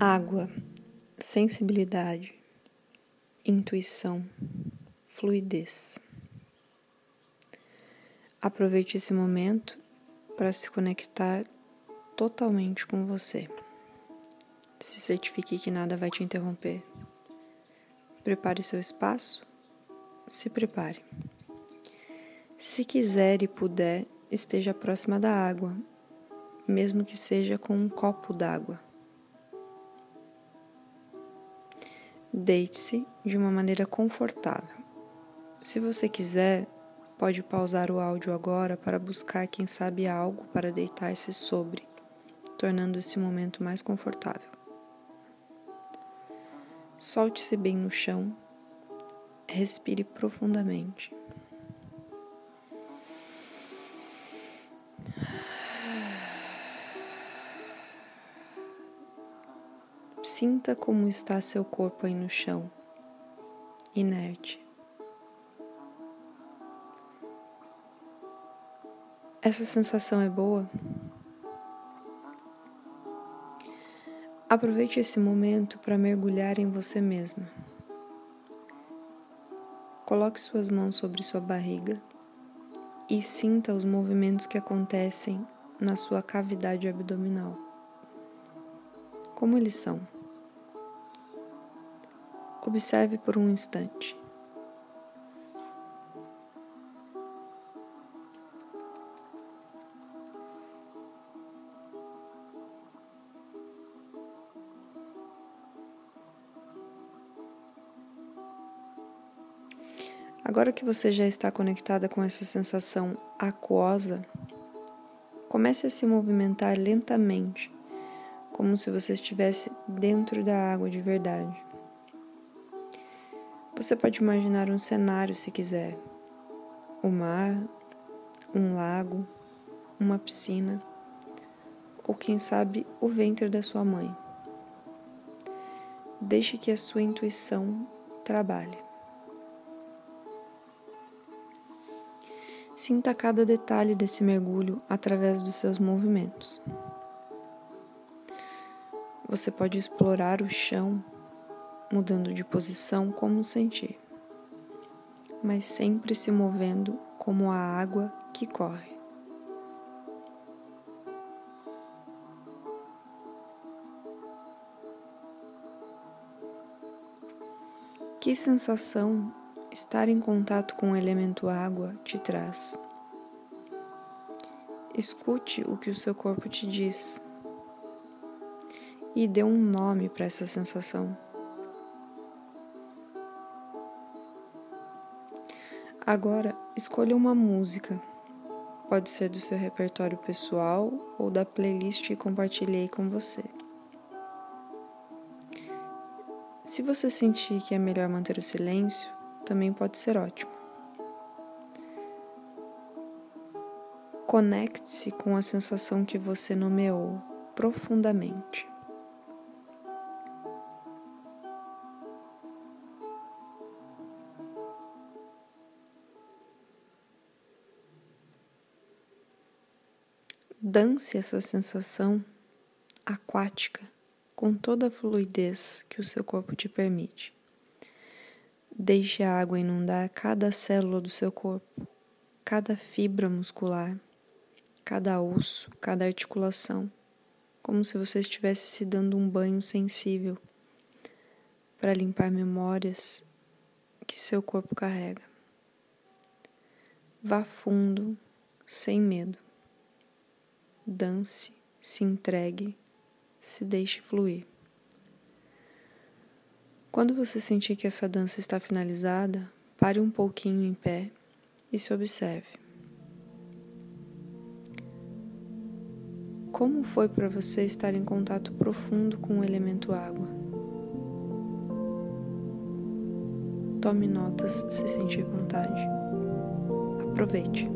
Água, sensibilidade, intuição, fluidez. Aproveite esse momento para se conectar totalmente com você. Se certifique que nada vai te interromper. Prepare seu espaço. Se prepare. Se quiser e puder, esteja próxima da água, mesmo que seja com um copo d'água. Deite-se de uma maneira confortável. Se você quiser, pode pausar o áudio agora para buscar, quem sabe, algo para deitar-se sobre, tornando esse momento mais confortável. Solte-se bem no chão, respire profundamente. Sinta como está seu corpo aí no chão, inerte. Essa sensação é boa? Aproveite esse momento para mergulhar em você mesma. Coloque suas mãos sobre sua barriga e sinta os movimentos que acontecem na sua cavidade abdominal. Como eles são? Observe por um instante. Agora que você já está conectada com essa sensação aquosa, comece a se movimentar lentamente, como se você estivesse dentro da água de verdade. Você pode imaginar um cenário se quiser: o mar, um lago, uma piscina, ou quem sabe o ventre da sua mãe. Deixe que a sua intuição trabalhe. Sinta cada detalhe desse mergulho através dos seus movimentos. Você pode explorar o chão mudando de posição como sentir, mas sempre se movendo como a água que corre. Que sensação estar em contato com o elemento água te traz? Escute o que o seu corpo te diz e dê um nome para essa sensação. Agora, escolha uma música. Pode ser do seu repertório pessoal ou da playlist que compartilhei com você. Se você sentir que é melhor manter o silêncio, também pode ser ótimo. Conecte-se com a sensação que você nomeou profundamente. Dance essa sensação aquática com toda a fluidez que o seu corpo te permite. Deixe a água inundar cada célula do seu corpo, cada fibra muscular, cada osso, cada articulação, como se você estivesse se dando um banho sensível para limpar memórias que seu corpo carrega. Vá fundo, sem medo dance, se entregue, se deixe fluir. Quando você sentir que essa dança está finalizada, pare um pouquinho em pé e se observe. Como foi para você estar em contato profundo com o elemento água? Tome notas se sentir vontade. Aproveite.